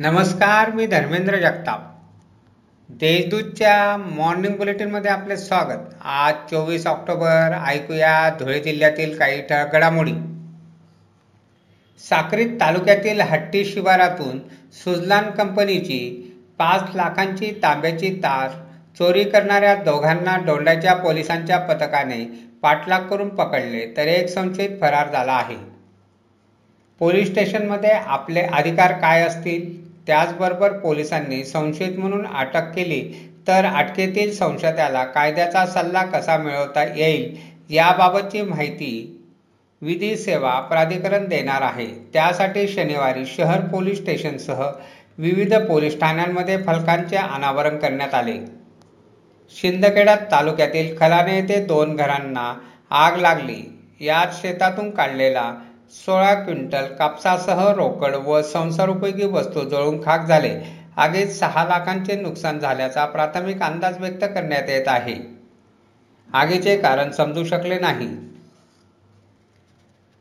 नमस्कार मी धर्मेंद्र जगताप. देशदूतच्या मॉर्निंग बुलेटिनमध्ये आपले स्वागत. आज चोवीस ऑक्टोबर ऐकूया धुळे जिल्ह्यातील काही ठळक घडामोडी. साक्रीत तालुक्यातील हट्टी शिवारातून सुजलान कंपनीची पाच लाखांची तांब्याची तार चोरी करणाऱ्या दोघांना डोंडाच्या पोलिसांच्या पथकाने पाठलाग करून पकडले तर एक संशयित फरार झाला आहे. पोलीस स्टेशनमध्ये आपले अधिकार काय असतील? त्याचबरोबर पोलिसांनी संशयित म्हणून अटक केली तर अटकेतील संशयाला कायद्याचा सल्ला कसा मिळवता येईल याबाबतची माहिती विधी सेवा प्राधिकरण देणार आहे. त्यासाठी शनिवारी शहर पोलीस स्टेशनसह विविध पोलीस ठाण्यांमध्ये फलकांचे अनावरण करण्यात आले. शिंदखेडा तालुक्यातील खलाने येथे दोन घरांना आग लागली. यात शेतातून काढलेला सोळा क्विंटल कापसासह रोकड व संसारोपयोगी वस्तू जळून खाक झाले. आगीत सहा लाखांचे नुकसान झाल्याचा प्राथमिक अंदाज व्यक्त करण्यात येत आहे. आगीचे कारण समजू शकले नाही.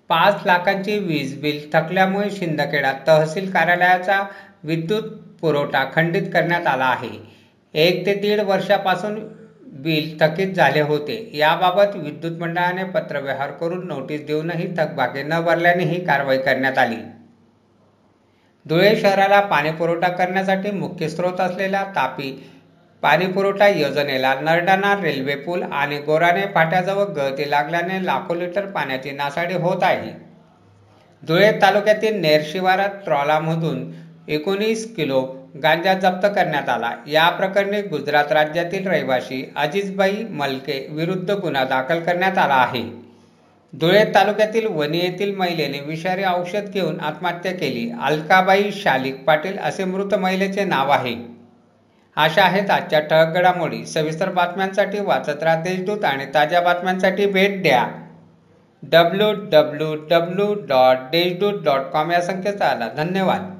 पाच लाखांची वीज बिल थकल्यामुळे शिंदखेडा तहसील कार्यालयाचा विद्युत पुरवठा खंडित करण्यात आला आहे. एक ते दीड वर्षापासून बिल थकीत झाले होते. याबाबत विद्युत मंडळाने पत्रव्यवहार करून नोटीस देऊनही थकबाकी न भरल्याने ही कारवाई करण्यात आली. धुळे शहराला पाणीपुरवठा करण्यासाठी मुख्य स्रोत असलेल्या तापी पाणीपुरवठा योजनेला नरडाणा रेल्वे पूल आणि गोराणे फाट्याजवळ गळती लागल्याने लाखो लिटर पाण्याची नासाडी होत आहे. धुळे तालुक्यातील नेर शिवारात ट्रॉलामधून एकोणीस किलो गांजा जप्त करण्यात आला. या प्रकरणी गुजरात राज्यातील रहिवासी अजिजबाई मलके विरुद्ध गुन्हा दाखल करण्यात आला आहे. धुळे तालुक्यातील वणी येथील महिलेने विषारी औषध घेऊन आत्महत्या केली. अलकाबाई शालिक पाटील असे मृत महिलेचे नाव आहे. अशा आहेत आजच्या ठळक घडामोडी. सविस्तर बातम्यांसाठी वाचत राहा देशदूत आणि ताज्या बातम्यांसाठी भेट द्या. W W W dot Deshdoot dot com या संकेतस्थळाला धन्यवाद.